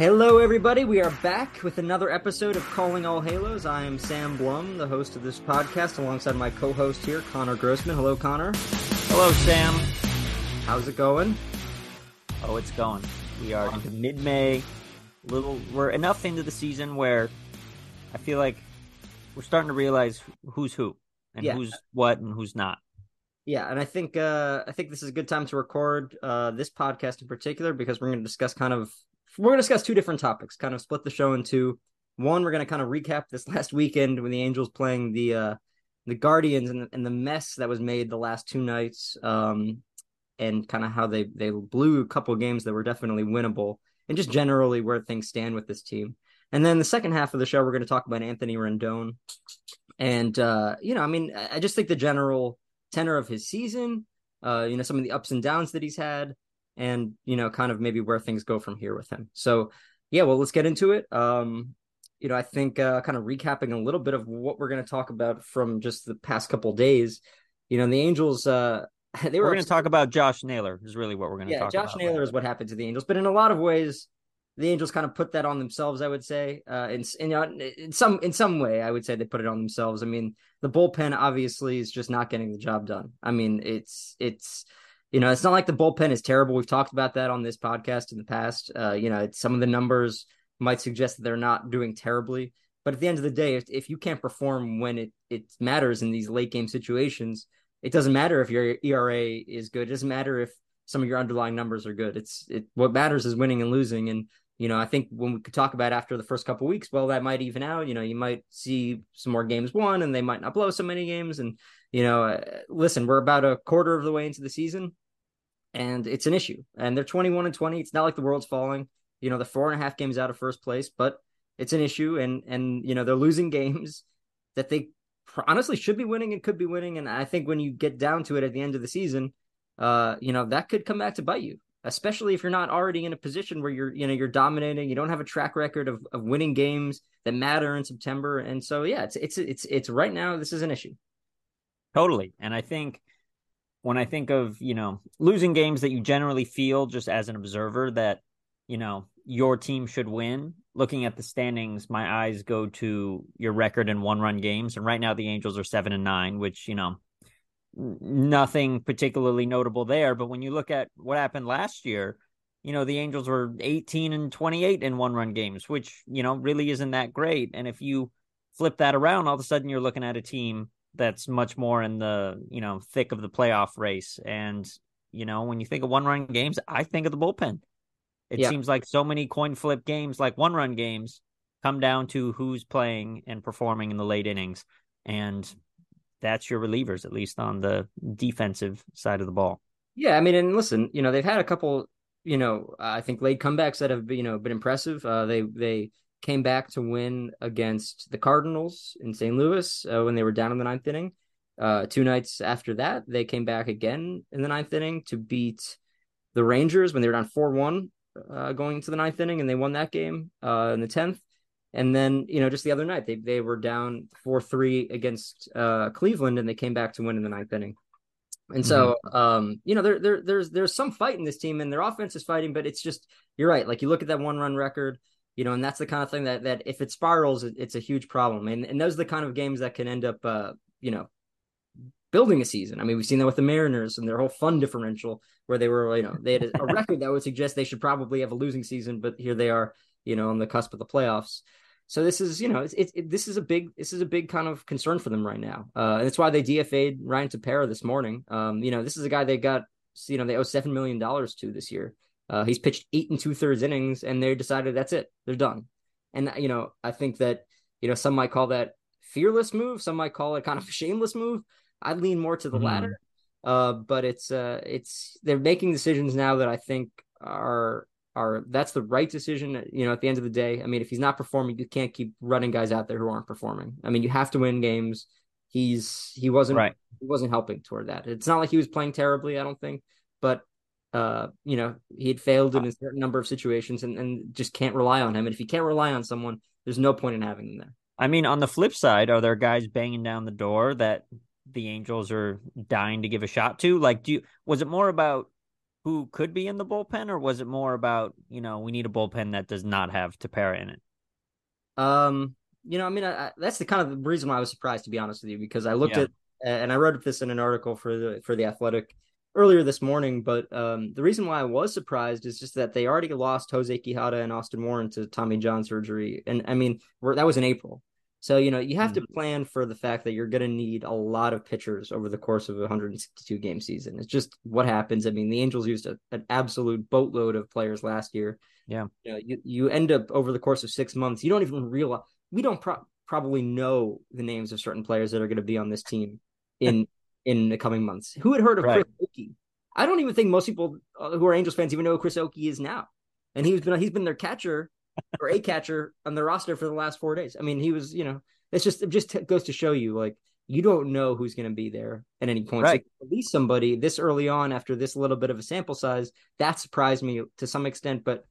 Hello, everybody. We are back with another episode of Calling All Halos. I am Sam Blum, the host of this podcast, alongside my co host here, Connor Grossman. Hello, Connor. Hello, Sam. How's it going? Oh, it's going. We are into mid May. Little, we're enough into the season where I feel like we're starting to realize who's who and Yeah. who's what and who's not. Yeah, and I think uh, I think this is a good time to record uh, this podcast in particular because we're going to discuss kind of we're going to discuss two different topics, kind of split the show into one. We're going to kind of recap this last weekend when the Angels playing the uh, the Guardians and, and the mess that was made the last two nights, um, and kind of how they they blew a couple games that were definitely winnable, and just generally where things stand with this team. And then the second half of the show, we're going to talk about Anthony Rendon, and uh, you know, I mean, I I just think the general tenor of his season, uh, you know, some of the ups and downs that he's had, and you know, kind of maybe where things go from here with him. So, yeah, well, let's get into it. Um, you know, I think uh, kind of recapping a little bit of what we're going to talk about from just the past couple days. You know, the Angels, uh, they were We're going to talk about Josh Naylor. Is really what we're going to yeah, talk Josh about. Naylor is what happened to the Angels, but in a lot of ways, the Angels kind of put that on themselves. I would say, uh, in, in uh, in some in some way, I would say they put it on themselves. I mean, the bullpen obviously is just not getting the job done. I mean, it's it's you know, it's not like the bullpen is terrible. We've talked about that on this podcast in the past. Uh, you know, some of the numbers might suggest that they're not doing terribly, but at the end of the day, if, if you can't perform when it it matters in these late game situations, it doesn't matter if your ERA is good. It doesn't matter if some of your underlying numbers are good. It's it what matters is winning and losing. And you know, I think when we could talk about after the first couple weeks, well, that might even out. You know, you might see some more games won, and they might not blow so many games. And you know, uh, listen, we're about a quarter of the way into the season, and it's an issue. And they're twenty one and twenty. It's not like the world's falling. You know, they're four and a half games out of first place, but it's an issue. And and you know, they're losing games that they honestly should be winning and could be winning. And I think when you get down to it at the end of the season, uh, you know, that could come back to bite you, especially if you're not already in a position where you're, you know, you're dominating, you don't have a track record of, of winning games that matter in September. And so, yeah, it's, it's, it's, it's right now, this is an issue. Totally. And I think when I think of, you know, losing games that you generally feel just as an observer that, you know, your team should win, looking at the standings, my eyes go to your record in one run games. And right now the Angels are seven and nine, which, you know, nothing particularly notable there. But when you look at what happened last year, you know, the Angels were 18 and 28 in one run games, which, you know, really isn't that great. And if you flip that around, all of a sudden you're looking at a team that's much more in the, you know, thick of the playoff race. And, you know, when you think of one run games, I think of the bullpen. It Yeah. seems like so many coin flip games, like one run games, come down to who's playing and performing in the late innings. And that's your relievers, at least on the defensive side of the ball. Yeah. I mean, and listen, you know, they've had a couple, you know, I think late comebacks that have, you know, been impressive. Uh, they, they, came back to win against the Cardinals in St. Louis uh, when they were down in the ninth inning. Uh, two nights after that, they came back again in the ninth inning to beat the Rangers when they were down 4 1 uh, going into the ninth inning, and they won that game uh, in the 10th. And then, you know, just the other night, they, they were down 4 3 against uh, Cleveland, and they came back to win in the ninth inning. And so, um, you know, there, there, there's there's some fight in this team, and their offense is fighting, but it's just you're right. Like you look at that one run record, you know, and that's the kind of thing that that if it spirals, it, it's a huge problem. And and those are the kind of games that can end up, uh, you know, building a season. I mean, we've seen that with the Mariners and their whole run differential, where they were, you know, they had a record that would suggest they should probably have a losing season, but here they are, you know, on the cusp of the playoffs. So this is, you know, it's, it, it, this is a big, this is a big kind of concern for them right now. Uh, and that's why they DFA'd Ryan Tepera this morning. Um, you know, this is a guy they got, you know, they owe seven million dollars to this year. Uh, he's pitched eight and two thirds innings, and they decided that's it, they're done. And you know, I think that you know some might call that fearless move, some might call it kind of a shameless move. I lean more to the Mhm. latter. Uh, but it's uh, it's they're making decisions now that I think are are that's the right decision. You know, at the end of the day, I mean, if he's not performing, you can't keep running guys out there who aren't performing. I mean, you have to win games. He's he wasn't Right. he wasn't helping toward that. It's not like he was playing terribly, I don't think, but uh, you know, he had failed in a certain number of situations and, and just can't rely on him. And if you can't rely on someone, there's no point in having him there. I mean, on the flip side, are there guys banging down the door that the Angels are dying to give a shot to? Like, do you, was it more about who could be in the bullpen, or was it more about you know we need a bullpen that does not have Tepera in it? Um, you know, I mean, I, I, that's the kind of the reason why I was surprised, to be honest with you, because I looked yeah. at and I wrote this in an article for the for the Athletic earlier this morning. But um, the reason why I was surprised is just that they already lost Jose Quijada and Austin Warren to Tommy John surgery, and I mean that was in April. So you know you have mm-hmm. to plan for the fact that you're going to need a lot of pitchers over the course of a 162 game season. It's just what happens. I mean, the Angels used a, an absolute boatload of players last year. Yeah, you, know, you you end up over the course of six months. You don't even realize we don't pro- probably know the names of certain players that are going to be on this team in in the coming months. Who had heard of right. Chris Okey? I don't even think most people uh, who are Angels fans even know who Chris Okey is now. And he's been he's been their catcher or a catcher on the roster for the last four days. I mean, he was you know it's just it just goes to show you like you don't know who's going to be there at any point. Right. So at least somebody this early on after this little bit of a sample size that surprised me to some extent. But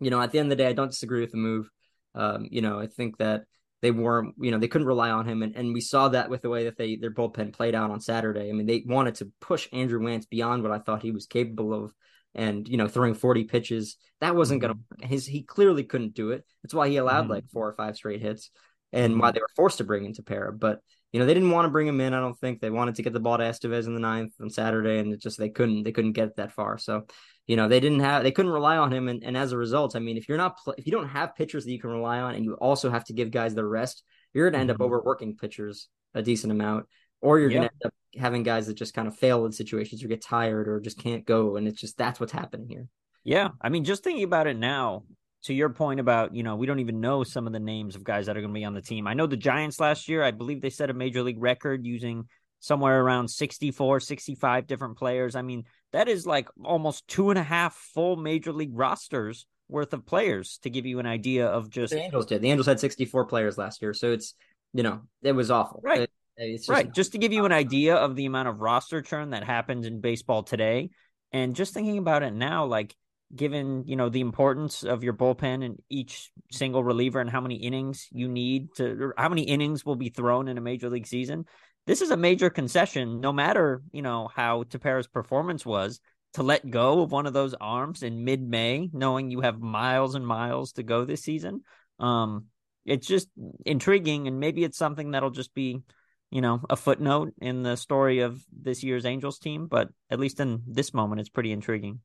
you know, at the end of the day, I don't disagree with the move. Um, you know, I think that they weren't, you know, they couldn't rely on him. And, and we saw that with the way that they their bullpen played out on Saturday. I mean, they wanted to push Andrew Wantz beyond what I thought he was capable of. And, you know, throwing 40 pitches, that wasn't going to, mm-hmm. his, he clearly couldn't do it. That's why he allowed mm-hmm. like four or five straight hits and why they were forced to bring in Tepera. But, you know, they didn't want to bring him in. I don't think they wanted to get the ball to Estevez in the ninth on Saturday. And it just, they couldn't, they couldn't get it that far. So, you know they didn't have they couldn't rely on him and, and as a result i mean if you're not if you don't have pitchers that you can rely on and you also have to give guys the rest you're going to end up mm-hmm. overworking pitchers a decent amount or you're going to end up having guys that just kind of fail in situations or get tired or just can't go and it's just that's what's happening here yeah i mean just thinking about it now to your point about you know we don't even know some of the names of guys that are going to be on the team i know the giants last year i believe they set a major league record using somewhere around 64 65 different players i mean that is like almost two and a half full major league rosters worth of players to give you an idea of just the Angels did. The Angels had 64 players last year, so it's you know it was awful. Right. It, just right. Just to give you an idea of the amount of roster churn that happens in baseball today, and just thinking about it now, like given you know the importance of your bullpen and each single reliever and how many innings you need to, how many innings will be thrown in a major league season this is a major concession, no matter, you know, how Tepera's performance was, to let go of one of those arms in mid May, knowing you have miles and miles to go this season. Um, it's just intriguing, and maybe it's something that'll just be, you know, a footnote in the story of this year's Angels team. But at least in this moment, it's pretty intriguing.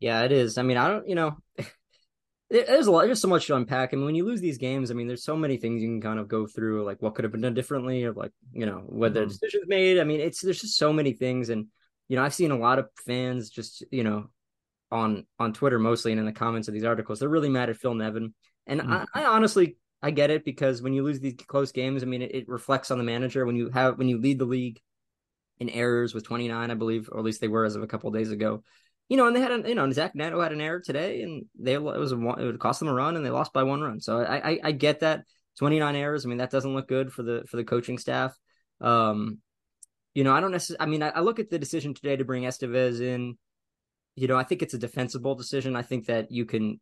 Yeah, it is. I mean, I don't, you know, there's a lot there's so much to unpack I mean, when you lose these games i mean there's so many things you can kind of go through like what could have been done differently or like you know whether mm-hmm. decisions made i mean it's there's just so many things and you know i've seen a lot of fans just you know on on twitter mostly and in the comments of these articles they're really mad at phil nevin and mm-hmm. I, I, honestly i get it because when you lose these close games i mean it, it reflects on the manager when you have when you lead the league in errors with 29 i believe or at least they were as of a couple of days ago you know, and they had a, you know, Zach Neto had an error today, and they it was a, it would cost them a run, and they lost by one run. So I, I, I get that twenty nine errors. I mean, that doesn't look good for the for the coaching staff. Um, you know, I don't necessarily. I mean, I, I look at the decision today to bring Estevez in. You know, I think it's a defensible decision. I think that you can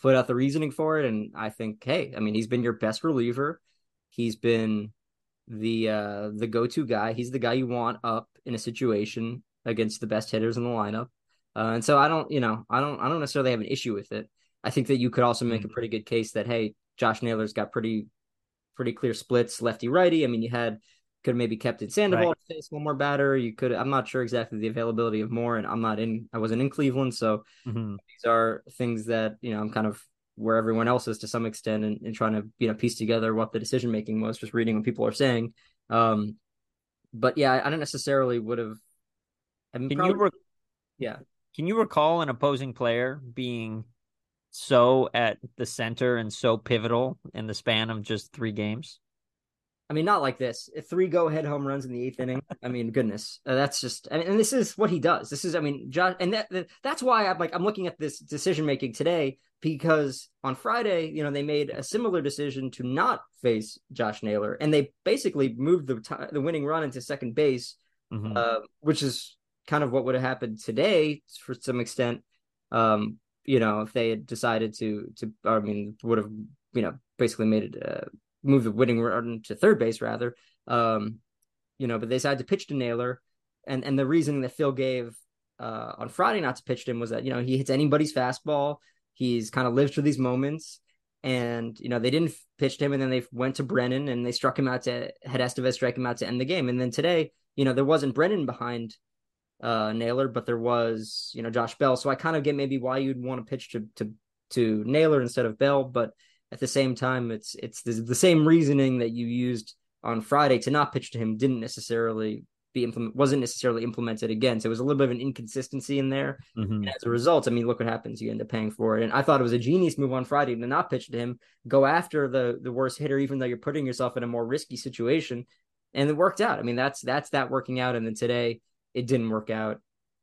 put out the reasoning for it, and I think, hey, I mean, he's been your best reliever. He's been the uh the go to guy. He's the guy you want up in a situation against the best hitters in the lineup. Uh, and so I don't, you know, I don't, I don't necessarily have an issue with it. I think that you could also make a mm. pretty good case that hey, Josh Naylor's got pretty, pretty clear splits, lefty righty. I mean, you had could maybe kept it Sandoval right. to face one more batter. You could. I'm not sure exactly the availability of more, and I'm not in. I wasn't in Cleveland, so mm-hmm. these are things that you know I'm kind of where everyone else is to some extent, and, and trying to you know piece together what the decision making was, just reading what people are saying. Um, but yeah, I, I don't necessarily would have. I mean, Can probably, you re- yeah. Can you recall an opposing player being so at the center and so pivotal in the span of just three games? I mean, not like this. Three go-ahead home runs in the eighth inning. I mean, goodness, uh, that's just. I mean, and this is what he does. This is, I mean, Josh, and that, that that's why I'm like I'm looking at this decision making today because on Friday, you know, they made a similar decision to not face Josh Naylor, and they basically moved the t- the winning run into second base, mm-hmm. uh, which is kind of what would have happened today for some extent. Um, you know, if they had decided to to, I mean, would have you know basically made it uh, move the winning run to third base rather. Um, you know, but they decided to pitch to Naylor, and and the reason that Phil gave uh, on Friday not to pitch to him was that you know he hits anybody's fastball. He's kind of lived through these moments, and you know they didn't pitch to him, and then they went to Brennan and they struck him out to had Estevez strike him out to end the game, and then today you know there wasn't Brennan behind uh, Naylor, but there was you know Josh Bell, so I kind of get maybe why you'd want to pitch to to to Naylor instead of Bell, but at the same time, it's it's the, the same reasoning that you used on Friday to not pitch to him didn't necessarily be implement wasn't necessarily implemented again. So it was a little bit of an inconsistency in there. Mm-hmm. And as a result, I mean, look what happens. You end up paying for it. And I thought it was a genius move on Friday to not pitch to him, go after the the worst hitter, even though you're putting yourself in a more risky situation. And it worked out. I mean, that's that's that working out. And then today it didn't work out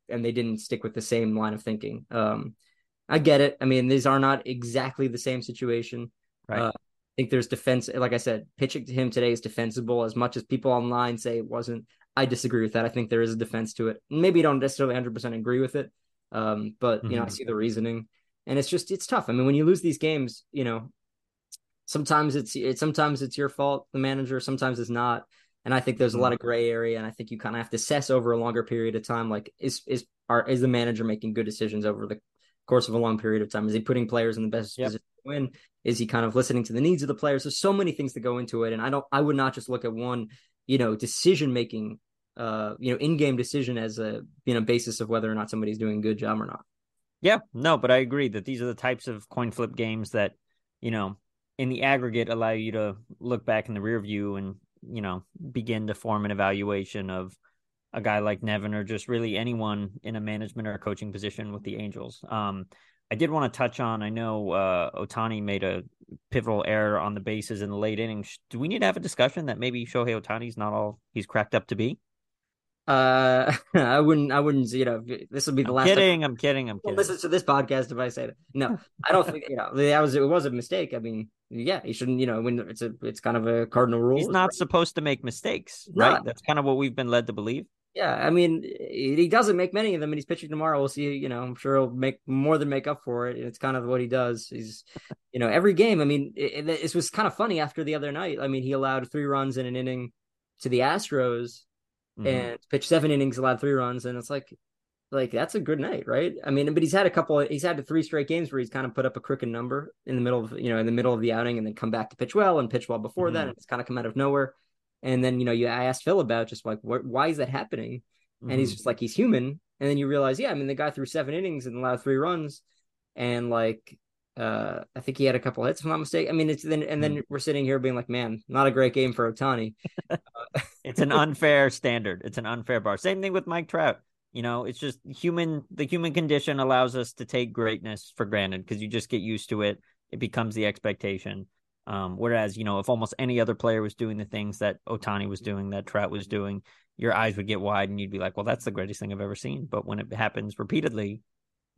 and they didn't stick with the same line of thinking. Um, I get it. I mean, these are not exactly the same situation. Right. Uh, I think there's defense. Like I said, pitching to him today is defensible as much as people online say it wasn't. I disagree with that. I think there is a defense to it. Maybe you don't necessarily 100% agree with it, um, but mm-hmm. you know, I mm-hmm. see the reasoning, and it's just it's tough. I mean, when you lose these games, you know, sometimes it's it, sometimes it's your fault, the manager. Sometimes it's not, and I think there's a lot mm-hmm. of gray area, and I think you kind of have to assess over a longer period of time. Like, is is are is the manager making good decisions over the course of a long period of time? Is he putting players in the best yep. position to win? Is he kind of listening to the needs of the players? There's so many things that go into it, and I don't. I would not just look at one you know decision making uh you know in-game decision as a you know basis of whether or not somebody's doing a good job or not yeah no but i agree that these are the types of coin flip games that you know in the aggregate allow you to look back in the rear view and you know begin to form an evaluation of a guy like Nevin or just really anyone in a management or a coaching position with the Angels. Um, I did want to touch on. I know uh, Ohtani made a pivotal error on the bases in the late innings. Do we need to have a discussion that maybe Shohei Ohtani's not all he's cracked up to be? Uh, I wouldn't. I wouldn't. You know, this will be the I'm last. Kidding. Time. I'm kidding. I'm kidding. Listen to this podcast if I say that. No, I don't think. You know, that was it. Was a mistake. I mean, yeah, he shouldn't. You know, when it's a, it's kind of a cardinal rule. He's not right? supposed to make mistakes, right? Not. That's kind of what we've been led to believe. Yeah, I mean, he doesn't make many of them, and he's pitching tomorrow. We'll see. You know, I'm sure he'll make more than make up for it. It's kind of what he does. He's, you know, every game. I mean, it, it, it was kind of funny after the other night. I mean, he allowed three runs in an inning to the Astros mm-hmm. and pitched seven innings, allowed three runs, and it's like, like that's a good night, right? I mean, but he's had a couple. He's had three straight games where he's kind of put up a crooked number in the middle of you know in the middle of the outing, and then come back to pitch well and pitch well before mm-hmm. that, and it's kind of come out of nowhere. And then you know, you I asked Phil about just like what, why is that happening, mm-hmm. and he's mm-hmm. just like he's human. And then you realize, yeah, I mean, the guy threw seven innings and allowed three runs, and like uh, I think he had a couple hits, if I'm not mistaken. I mean, it's then and then mm. we're sitting here being like, man, not a great game for Ohtani. it's an unfair standard. It's an unfair bar. Same thing with Mike Trout. You know, it's just human. The human condition allows us to take greatness for granted because you just get used to it. It becomes the expectation. Um, whereas, you know, if almost any other player was doing the things that Ohtani was doing, that Trout was doing, your eyes would get wide and you'd be like, well, that's the greatest thing I've ever seen. But when it happens repeatedly,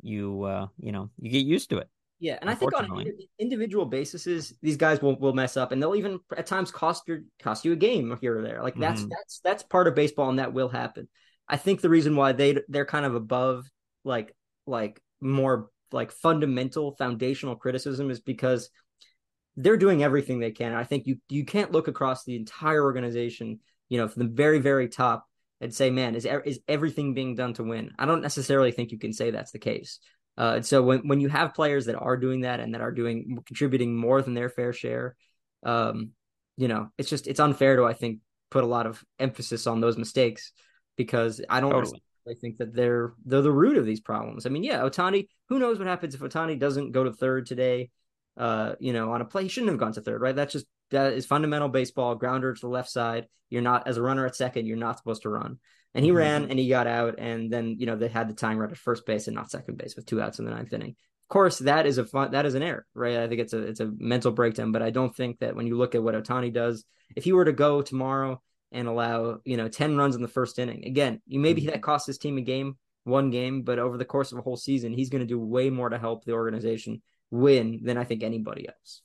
you, uh, you know, you get used to it. Yeah, and I think on individual basis, these guys will will mess up, and they'll even at times cost your cost you a game here or there. Like that's mm-hmm. that's that's part of baseball, and that will happen. I think the reason why they they're kind of above like like more like fundamental foundational criticism is because they're doing everything they can. I think you you can't look across the entire organization, you know, from the very very top and say, man, is is everything being done to win? I don't necessarily think you can say that's the case. Uh, and so when, when you have players that are doing that and that are doing contributing more than their fair share, um, you know, it's just it's unfair to I think put a lot of emphasis on those mistakes because I don't totally. think that they're they're the root of these problems. I mean, yeah, Ohtani. Who knows what happens if Ohtani doesn't go to third today? Uh, you know, on a play, he shouldn't have gone to third, right? That's just that is fundamental baseball. Grounder to the left side. You're not as a runner at second. You're not supposed to run and he mm-hmm. ran and he got out and then you know they had the tying run at first base and not second base with two outs in the ninth inning of course that is a fun that is an error right i think it's a it's a mental breakdown but i don't think that when you look at what Ohtani does if he were to go tomorrow and allow you know 10 runs in the first inning again you maybe mm-hmm. that cost his team a game one game but over the course of a whole season he's going to do way more to help the organization win than i think anybody else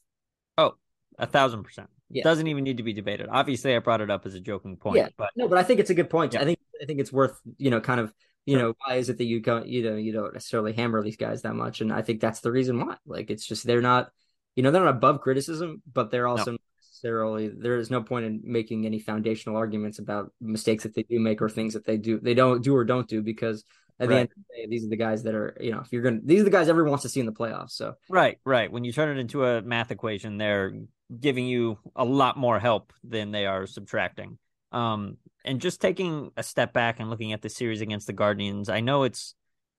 oh a thousand percent yeah. doesn't even need to be debated. Obviously, I brought it up as a joking point. Yeah, but no, but I think it's a good point. Yeah. I think I think it's worth you know kind of you know why is it that you don't you know you don't necessarily hammer these guys that much, and I think that's the reason why. Like it's just they're not you know they're not above criticism, but they're also no. necessarily there is no point in making any foundational arguments about mistakes that they do make or things that they do they don't do or don't do because At the end of the day, these are the guys that are, you know, if you're going to, these are the guys everyone wants to see in the playoffs. So, right, right. When you turn it into a math equation, they're giving you a lot more help than they are subtracting. Um, and just taking a step back and looking at the series against the Guardians, I know it's,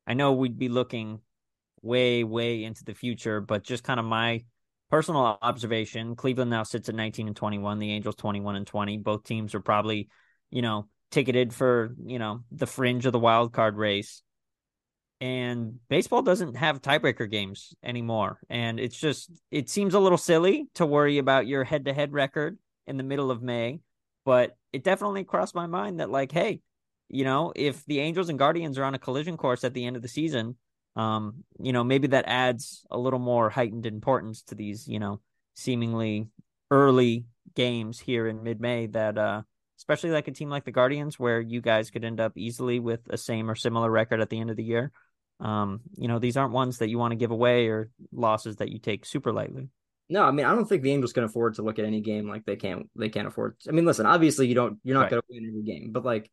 I know we'd be looking way, way into the future, but just kind of my personal observation Cleveland now sits at 19 and 21, the Angels 21 and 20. Both teams are probably, you know, ticketed for, you know, the fringe of the wild card race. And baseball doesn't have tiebreaker games anymore. And it's just, it seems a little silly to worry about your head to head record in the middle of May. But it definitely crossed my mind that, like, hey, you know, if the Angels and Guardians are on a collision course at the end of the season, um, you know, maybe that adds a little more heightened importance to these, you know, seemingly early games here in mid May that uh especially like a team like the Guardians where you guys could end up easily with a same or similar record at the end of the year. Um, you know, these aren't ones that you want to give away or losses that you take super lightly. No, I mean I don't think the Angels can afford to look at any game like they can't they can't afford. I mean, listen, obviously you don't you're not right. going to win every game, but like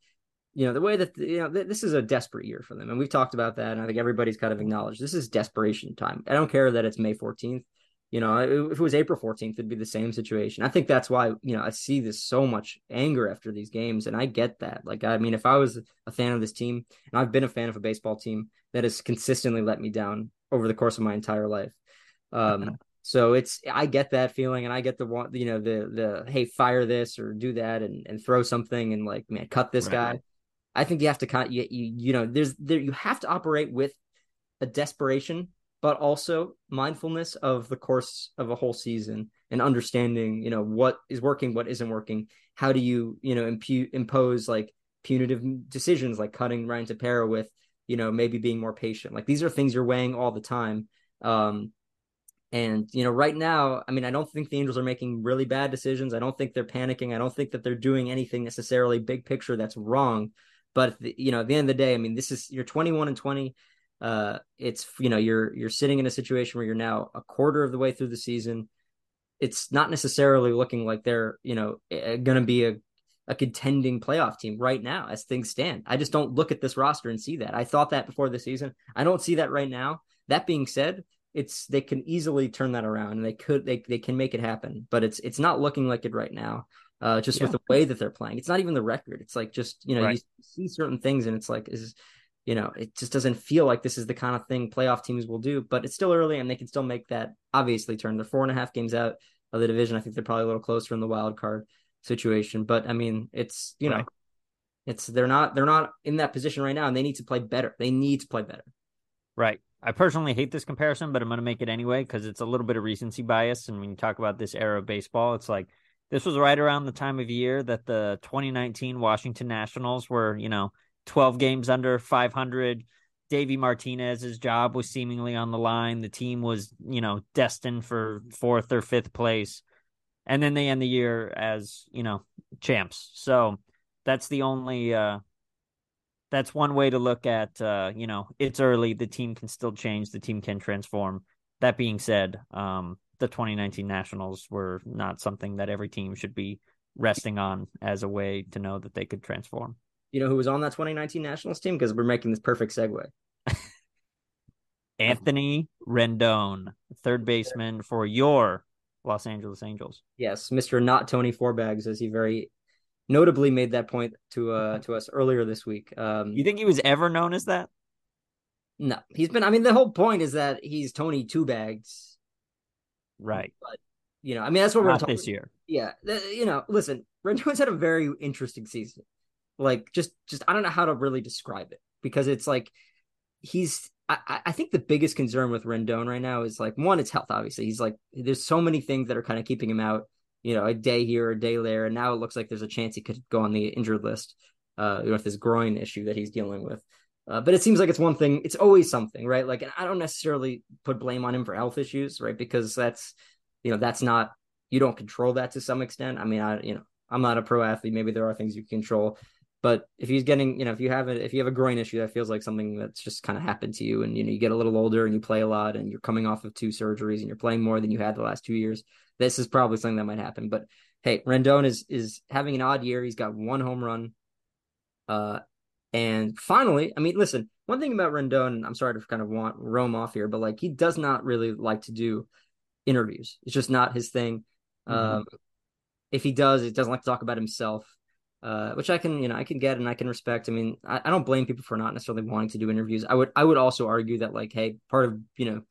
you know the way that you know this is a desperate year for them and we've talked about that and i think everybody's kind of acknowledged this is desperation time i don't care that it's may 14th you know if it was april 14th it'd be the same situation. I think that's why you know i see this so much anger after these games and i get that. Like i mean if i was a fan of this team and i've been a fan of a baseball team that has consistently let me down over the course of my entire life um so it's i get that feeling and i get the one you know the the hey fire this or do that and, and throw something and like man cut this right. guy I think you have to kind you, you you know there's there you have to operate with a desperation but also mindfulness of the course of a whole season and understanding you know what is working what isn't working. How do you you know impu- impose like punitive decisions like cutting Ryan Tepera with you know maybe being more patient? Like these are things you're weighing all the time. Um and you know right now I mean I don't think the Angels are making really bad decisions. I don't think they're panicking. I don't think that they're doing anything necessarily big picture that's wrong. But you know, at the end of the day, I mean, this is you're 21 and 20. Uh, it's you know you're you're sitting in a situation where you're now a quarter of the way through the season. It's not necessarily looking like they're you know going to be a a contending playoff team right now as things stand. I just don't look at this roster and see that. I thought that before the season. I don't see that right now. That being said, it's they can easily turn that around and they could they they can make it happen, but it's it's not looking like it right now uh, just yeah. with the way that they're playing. It's not even the record. It's like just you know right. you see certain things and it's like is you know it just doesn't feel like this is the kind of thing playoff teams will do. But it's still early and they can still make that obviously turn. They're four and a half games out of the division. I think they're probably a little closer in the wild card situation. But I mean, it's you right. know, it's they're not they're not in that position right now, and they need to play better. They need to play better. Right. I personally hate this comparison, but I'm going to make it anyway because it's a little bit of recency bias. And when you talk about this era of baseball, it's like this was right around the time of year that the 2019 Washington Nationals were, you know, 12 games under 500. Davey Martinez's job was seemingly on the line. The team was, you know, destined for fourth or fifth place. And then they end the year as, you know, champs. So that's the only uh that's one way to look at uh, you know, it's early, the team can still change, the team can transform. That being said, um, the 2019 Nationals were not something that every team should be resting on as a way to know that they could transform. You know who was on that 2019 Nationals team? Because we're making this perfect segue. Anthony Rendon, third baseman for your Los Angeles Angels. Yes, Mr. Not Tony Fourbags, as he very notably made that point to uh to us earlier this week. Um, you think he was ever known as that? No, he's been. I mean, the whole point is that he's Tony Two Bags Right. But you know, I mean, that's what Not we're talking this year. Yeah, you know, listen, Rendon's had a very interesting season. Like, just, just I don't know how to really describe it because it's like he's. I, I think the biggest concern with Rendon right now is like one, it's health. Obviously, he's like there's so many things that are kind of keeping him out. You know, a day here, a day there, and now it looks like there's a chance he could go on the injured list. Uh, with this groin issue that he's dealing with. Uh, but it seems like it's one thing. It's always something, right? Like, and I don't necessarily put blame on him for health issues, right? Because that's, you know, that's not you don't control that to some extent. I mean, I, you know, I'm not a pro athlete. Maybe there are things you control, but if he's getting, you know, if you have a if you have a groin issue, that feels like something that's just kind of happened to you, and you know, you get a little older and you play a lot, and you're coming off of two surgeries, and you're playing more than you had the last two years. This is probably something that might happen. But hey, Rendon is is having an odd year. He's got one home run. Uh, and finally, I mean, listen, one thing about Rendon, I'm sorry to kind of want roam off here, but like he does not really like to do interviews. It's just not his thing. Mm-hmm. Um, if he does, he doesn't like to talk about himself, uh, which I can, you know, I can get and I can respect. I mean, I, I, don't blame people for not necessarily wanting to do interviews. I would, I would also argue that like, hey, part of, you know,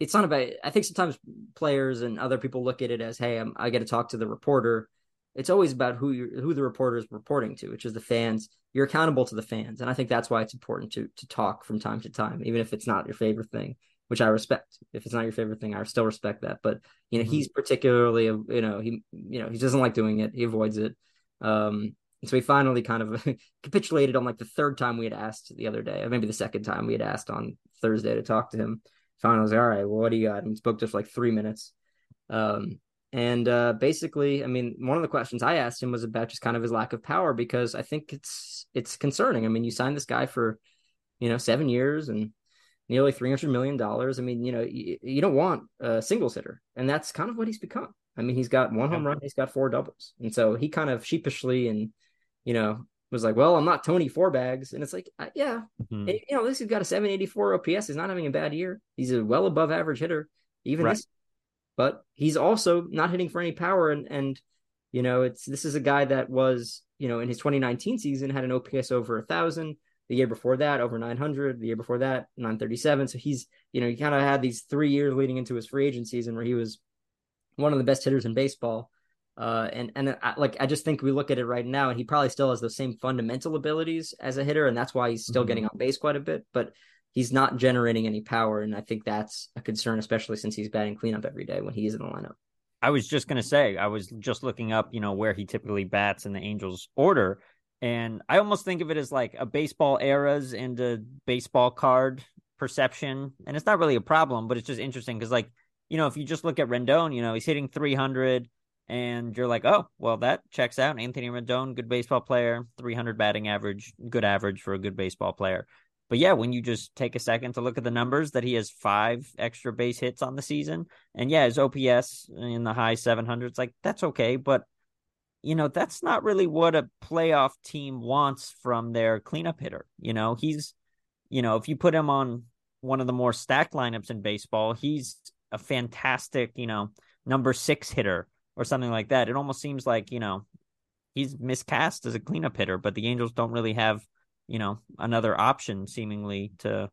it's not about. I think sometimes players and other people look at it as, hey, I'm, I get to talk to the reporter. It's always about who you who the reporter is reporting to, which is the fans. You're accountable to the fans, and I think that's why it's important to to talk from time to time, even if it's not your favorite thing which I respect. If it's not your favorite thing, I still respect that. But you know, mm-hmm. he's particularly, you know, he, you know, he doesn't like doing it. He avoids it. Um, and so he finally kind of capitulated on like the third time we had asked the other day, or maybe the second time we had asked on Thursday to talk to him. Finally, I was like, all right, well, what do you got? And he spoke to for like three minutes. Um, and uh, basically, I mean, one of the questions I asked him was about just kind of his lack of power because I think it's it's concerning. I mean, you signed this guy for, you know, seven years and nearly $300 million. I mean, you know, you, you, don't want a singles hitter. And that's kind of what he's become. I mean, he's got one home run, he's got four doubles. And so he kind of sheepishly and, you know, was like, well, I'm not Tony Four Bags. And it's like, uh, yeah, mm-hmm. and, you know, this has got a 784 OPS. He's not having a bad year. He's a well above average hitter, even right. this. But he's also not hitting for any power. And, and, you know, it's this is a guy that was, you know, in his 2019 season had an OPS over a thousand the year before that, over 900. The year before that, 937. So he's, you know, he kind of had these three years leading into his free agent season where he was one of the best hitters in baseball. Uh, and and I, like I just think we look at it right now, and he probably still has those same fundamental abilities as a hitter, and that's why he's still mm-hmm. getting on base quite a bit. But he's not generating any power, and I think that's a concern, especially since he's batting cleanup every day when he is in the lineup. I was just gonna say, I was just looking up, you know, where he typically bats in the Angels order, and I almost think of it as like a baseball eras and a baseball card perception. And it's not really a problem, but it's just interesting because, like, you know, if you just look at Rendon, you know, he's hitting 300 and you're like, oh, well, that checks out. Anthony Rendon, good baseball player, 300 batting average, good average for a good baseball player. But yeah, when you just take a second to look at the numbers, that he has five extra base hits on the season, and yeah, his OPS in the high 700s, like that's okay. But you know, that's not really what a playoff team wants from their cleanup hitter. You know, he's, you know, if you put him on one of the more stacked lineups in baseball, he's a fantastic, you know, number six hitter or something like that. It almost seems like, you know, he's miscast as a cleanup hitter, but the Angels don't really have, you know, another option seemingly to,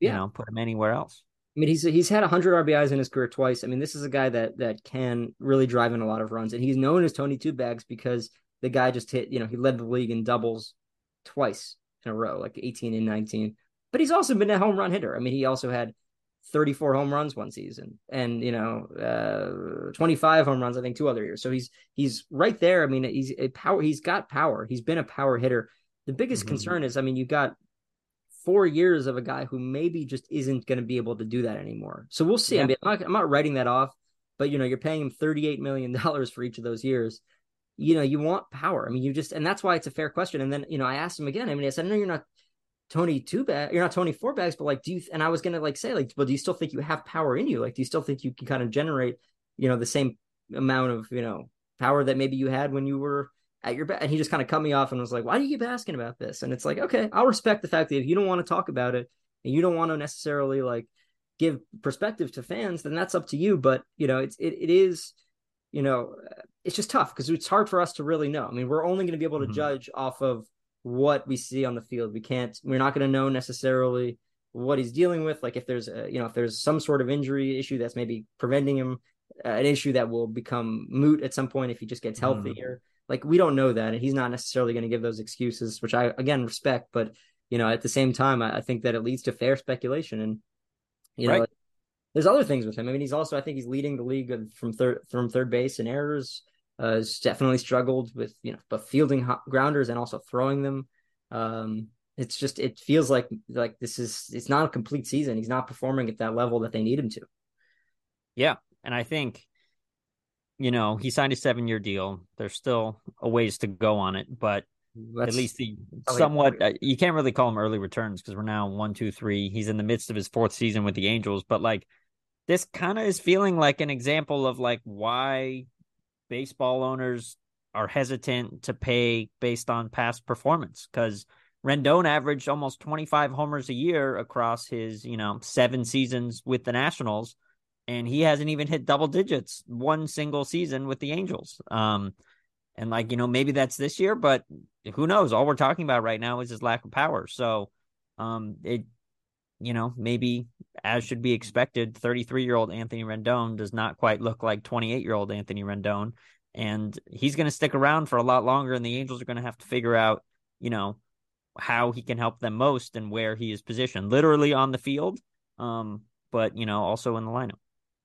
yeah. you know, put him anywhere else. I mean, he's he's had 100 RBIs in his career twice. I mean, this is a guy that that can really drive in a lot of runs, and he's known as Tony Two Bags because the guy just hit. You know, he led the league in doubles twice in a row, like 18 and 19. But he's also been a home run hitter. I mean, he also had 34 home runs one season, and you know, uh, 25 home runs I think two other years. So he's he's right there. I mean, he's a power. He's got power. He's been a power hitter. The biggest mm-hmm. concern is, I mean, you got four years of a guy who maybe just isn't going to be able to do that anymore. So we'll see. Yeah. I mean, I'm not, I'm not writing that off, but you know, you're paying him 38 million dollars for each of those years. You know, you want power. I mean, you just, and that's why it's a fair question. And then, you know, I asked him again. I mean, I said, no, you're not Tony two bag, you're not Tony four bags, but like, do you? And I was gonna like say, like, well, do you still think you have power in you? Like, do you still think you can kind of generate, you know, the same amount of, you know, power that maybe you had when you were at your back. And he just kind of cut me off and was like, why do you keep asking about this? And it's like, okay, I'll respect the fact that if you don't want to talk about it and you don't want to necessarily like give perspective to fans, then that's up to you. But, you know, it's, it, it is, you know, it's just tough because it's hard for us to really know. I mean, we're only going to be able to mm-hmm. judge off of what we see on the field. We can't, we're not going to know necessarily what he's dealing with. Like if there's a, you know, if there's some sort of injury issue that's maybe preventing him, uh, an issue that will become moot at some point if he just gets healthier. Mm-hmm like we don't know that, and he's not necessarily going to give those excuses, which I again respect. But you know, at the same time, I, I think that it leads to fair speculation, and you know, right. there's other things with him. I mean, he's also I think he's leading the league from third from third base in errors. Uh, has definitely struggled with you know, but fielding grounders and also throwing them. Um, it's just it feels like like this is it's not a complete season. He's not performing at that level that they need him to. Yeah, and I think you know, he signed a seven year deal. There's still a ways to go on it, but That's at least he somewhat, uh, you can't really call him early returns because we're now one, two, three. He's in the midst of his fourth season with the Angels, but like this kind of is feeling like an example of like why baseball owners are hesitant to pay based on past performance because Rendon averaged almost 25 homers a year across his, you know, seven seasons with the Nationals, and he hasn't even hit double digits one single season with the Angels. Um, and like, you know, maybe that's this year, but who knows? All we're talking about right now is his lack of power. So, um, it, you know, maybe as should be expected, 33 year old Anthony Rendon does not quite look like 28 year old Anthony Rendon. And he's going to stick around for a lot longer, and the Angels are going to have to figure out, you know, how he can help them most and where he is positioned, literally on the field, um, but you know, also in the lineup.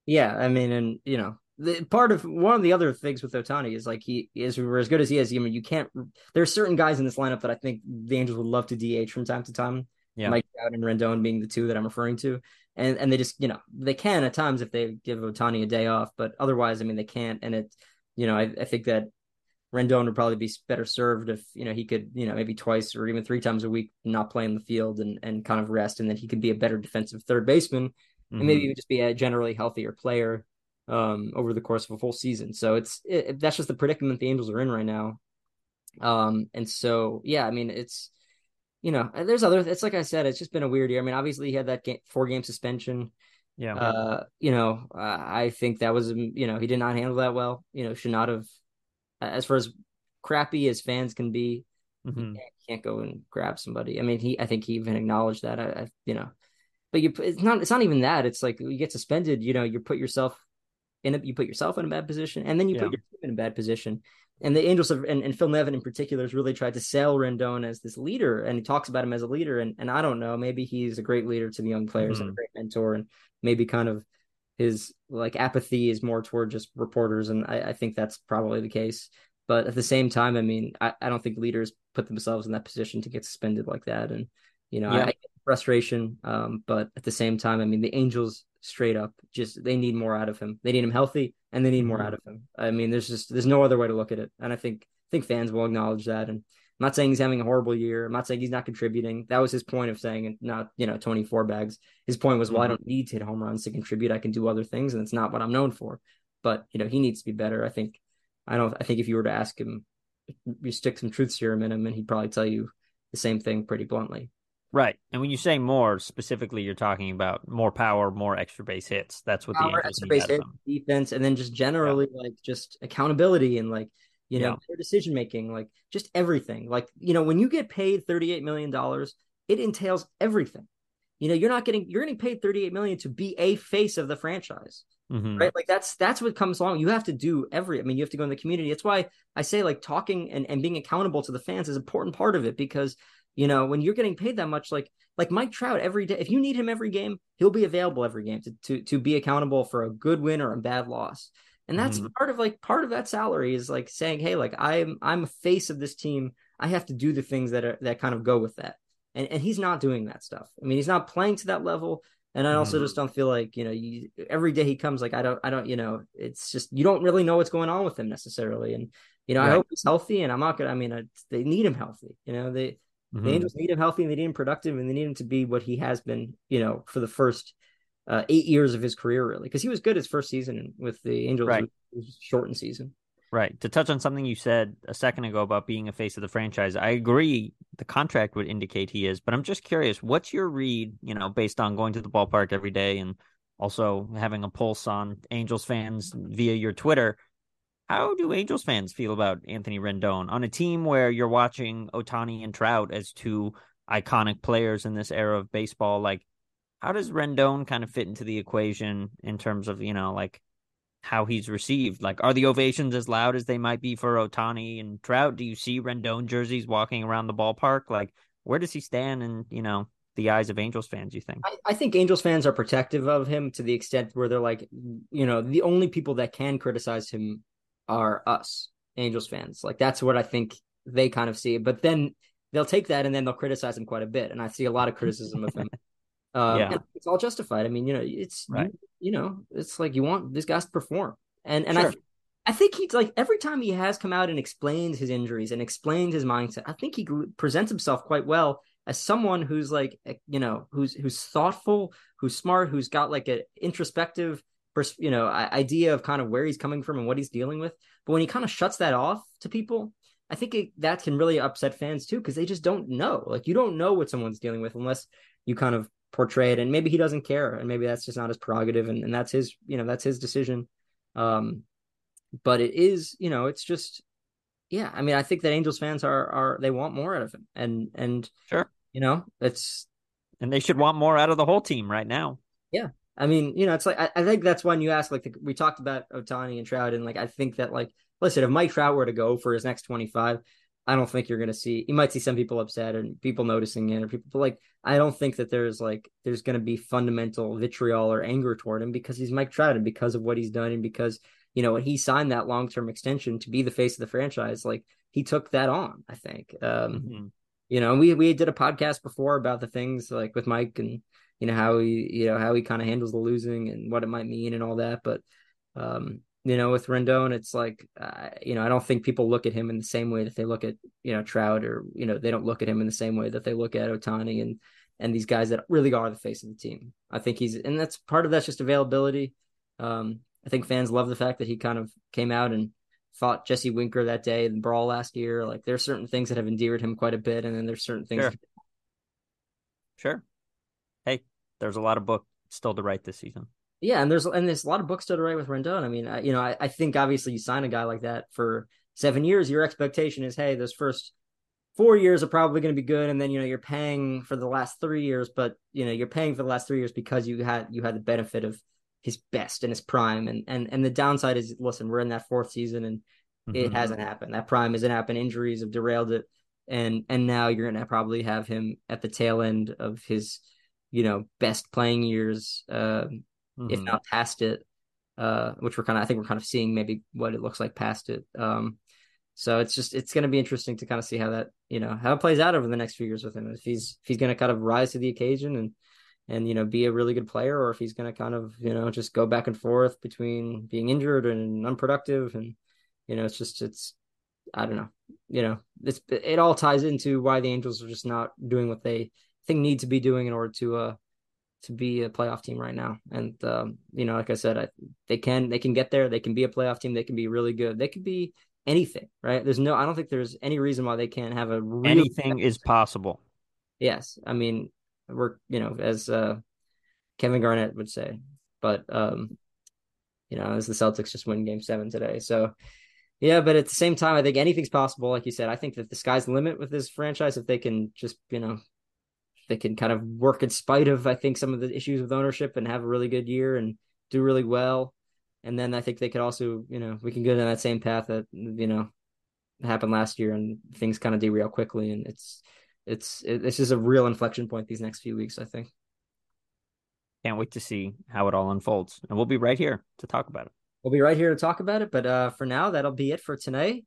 Yeah, I mean, and you know, the part of one of the other things with Ohtani is like he is as good as he is. I mean, you can't. There's certain guys in this lineup that I think the Angels would love to DH from time to time. Yeah. Mike Trout and Rendon being the two that I'm referring to, and and they just you know they can at times if they give Ohtani a day off, but otherwise, I mean, they can't. And it, you know, I, I think that Rendon would probably be better served if you know he could you know maybe twice or even three times a week not play in the field and and kind of rest, and then he could be a better defensive third baseman, mm-hmm. and maybe he would just be a generally healthier player um, over the course of a full season. So it's it, that's just the predicament the Angels are in right now. Um, and so yeah, I mean it's you know there's other. It's like I said, it's just been a weird year. I mean, obviously he had that game, four game suspension. Yeah. Uh, you know, uh, I think that was you know he did not handle that well. You know, should not have. As far as crappy as fans can be, mm-hmm. can't, can't, go and grab somebody. I mean, he I think he even acknowledged that. I, I you know, but you it's not it's not even that. It's like you get suspended. You know, you put yourself in a, you put yourself in a bad position, and then you yeah. put your team in a bad position. And the Angels have, and, and Phil Nevin in particular has really tried to sell Rendon as this leader, and he talks about him as a leader. And and I don't know, maybe he's a great leader to the young players mm-hmm. and a mm-hmm. great mentor, and maybe kind of his like apathy is more toward just reporters, and I, I think that's probably the case. But at the same time, I mean, I, I don't think leaders put themselves in that position to get suspended like that. And you know, yeah. I, I frustration. Um, but at the same time, I mean, the Angels straight up just they need more out of him. They need him healthy, and they need more mm-hmm. out of him. I mean, there's just there's no other way to look at it, and I think I think fans will acknowledge that. And I'm not saying he's having a horrible year. I'm not saying he's not contributing. That was his point of saying and not you know Tony Four Bags. His point was, well, I mm-hmm. don't need to hit home runs to contribute. I can do other things, and it's not what I'm known for. But you know, he needs to be better. I think. I don't. I think if you were to ask him, you stick some truth serum in him, and he'd probably tell you the same thing pretty bluntly. Right. And when you say more specifically, you're talking about more power, more extra base hits. That's what power, the extra base hit, defense, and then just generally yeah. like just accountability and like you know yeah. decision making, like just everything. Like you know when you get paid thirty eight million dollars, it entails everything. You know you're not getting you're getting paid thirty eight million to be a face of the franchise. Mm-hmm. Right. Like that's that's what comes along. You have to do every I mean, you have to go in the community. That's why I say like talking and, and being accountable to the fans is an important part of it because you know, when you're getting paid that much, like like Mike Trout every day, if you need him every game, he'll be available every game to to to be accountable for a good win or a bad loss. And that's mm-hmm. part of like part of that salary is like saying, hey, like I'm I'm a face of this team. I have to do the things that are that kind of go with that. And and he's not doing that stuff. I mean, he's not playing to that level. And I also mm-hmm. just don't feel like, you know, you, every day he comes, like, I don't, I don't, you know, it's just, you don't really know what's going on with him necessarily. And, you know, right. I hope he's healthy and I'm not to, I mean, I, they need him healthy, you know, they, Mm-hmm. The Angels need him healthy and they need him productive and they need him to be what he has been, you know, for the first uh, eight years of his career, really. Because he was good his first season with the Angels, right. shortened season. Right. To touch on something you said a second ago about being a face of the franchise, I agree the contract would indicate he is, but I'm just curious, what's your read, you know, based on going to the ballpark every day and also having a pulse on Angels fans via your Twitter? How do Angels fans feel about Anthony Rendon on a team where you're watching Ohtani and Trout as two iconic players in this era of baseball? Like, how does Rendon kind of fit into the equation in terms of, you know, like how he's received? Like, are the ovations as loud as they might be for Ohtani and Trout? Do you see Rendon jerseys walking around the ballpark? Like, where does he stand in, you know, the eyes of Angels fans, you think? I, I, think Angels fans are protective of him to the extent where they're like, you know, the only people that can criticize him are us, Angels fans. Like that's what I think they kind of see. But then they'll take that and then they'll criticize him quite a bit. And I see a lot of criticism of him. Um, yeah. it's all justified. I mean, you know, it's right. you, you, know, it's like you want these guys to perform, and and sure. I, I think he's like every time he has come out and explained his injuries and explained his mindset, I think he presents himself quite well as someone who's like, you know, who's who's thoughtful, who's smart, who's got like an introspective you know idea of kind of where he's coming from and what he's dealing with but when he kind of shuts that off to people I think it, that can really upset fans too because they just don't know. Like you don't know what someone's dealing with unless you kind of portray it, and maybe he doesn't care, and maybe that's just not his prerogative, and, and that's his you know that's his decision. Um, but it is you know it's just yeah. I mean, I think that Angels fans are are they want more out of him, and and sure, you know it's and they should want more out of the whole team right now. Yeah, I mean, you know, it's like I, I think that's when you ask like the, we talked about Ohtani and Trout, and like I think that like listen, if Mike Trout were to go for his next 25, I don't think you're going to see, you might see some people upset and people noticing it or people, but like, I don't think that there's like, there's going to be fundamental vitriol or anger toward him because he's Mike Trout and because of what he's done and because, you know, when he signed that long term extension to be the face of the franchise, like he took that on, I think. Um, mm-hmm. You know, we, we did a podcast before about the things like with Mike and, you know, how he, you know, how he kind of handles the losing and what it might mean and all that. But, um, you know, with Rendon, it's like, uh, you know, I don't think people look at him in the same way that they look at, you know, Trout or, you know, they don't look at him in the same way that they look at Ohtani and, and these guys that really are the face of the team. I think he's, and that's part of that's just availability. Um, I think fans love the fact that he kind of came out and fought Jesse Winker that day in the Brawl last year. Like there's certain things that have endeared him quite a bit. And then there's certain things. Sure. sure. Hey, there's a lot of book still to write this season. Yeah, and there's and there's a lot of books still to write with Rendon. I mean, I, you know, I, I think obviously you sign a guy like that for seven years, your expectation is, hey, those first four years are probably going to be good, and then you know you're paying for the last three years, but you know you're paying for the last three years because you had you had the benefit of his best and his prime, and and and the downside is, listen, we're in that fourth season and mm-hmm. it hasn't happened. That prime hasn't happened. Injuries have derailed it, and and now you're going to probably have him at the tail end of his you know best playing years. Uh, mm-hmm. if not past it. Uh, which we're kind of, I think we're kind of seeing maybe what it looks like past it. Um, so it's just it's going to be interesting to kind of see how that you know how it plays out over the next few years with him. If he's if he's going to kind of rise to the occasion and and you know be a really good player, or if he's going to kind of you know just go back and forth between being injured and unproductive, and you know it's just it's I don't know, you know it's it all ties into why the Angels are just not doing what they think need to be doing in order to uh to be a playoff team right now. And um, you know, like I said, I, they can they can get there. They can be a playoff team. They can be really good. They could be anything, right? There's no. I don't think there's any reason why they can't have a. anything is possible. Yes, I mean we're you know as uh, Kevin Garnett would say, but um, you know as the Celtics just win Game Seven today, so. Yeah, but at the same time, I think anything's possible. Like you said, I think that the sky's the limit with this franchise if they can just, you know, they can kind of work in spite of I think some of the issues with ownership and have a really good year and do really well. And then I think they could also, you know, we can go down that same path that you know happened last year and things kind of derail quickly and it's it's it's just a real inflection point these next few weeks, I think. Can't wait to see how it all unfolds. And we'll be right here to talk about it. We'll be right here to talk about it, but uh for now that'll be it for tonight.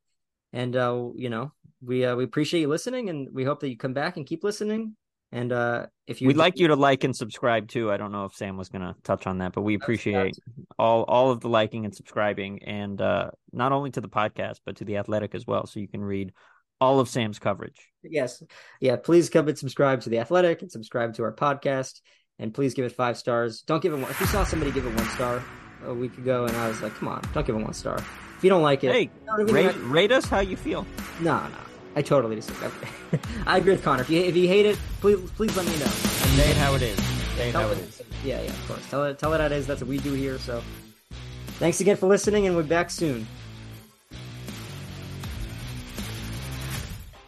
And uh you know, we uh, we appreciate you listening and we hope that you come back and keep listening and uh, if you we'd like you to like and subscribe too. I don't know if Sam was going to touch on that, but we appreciate all all of the liking and subscribing, and uh, not only to the podcast but to the Athletic as well, so you can read all of Sam's coverage. Yes, yeah. Please come and subscribe to the Athletic and subscribe to our podcast, and please give it five stars. Don't give it one. If you saw somebody give it one star a week ago, and I was like, come on, don't give it one star. If you don't like it, hey, rate, rate us how you feel. No, no. I totally disagree. I agree with Connor. If you, if you hate it, please please let me know. Say it how it is. Say it tell how it, it is. Yeah, yeah, of course. Tell it tell it how it is. That's what we do here. So, thanks again for listening, and we'll be back soon.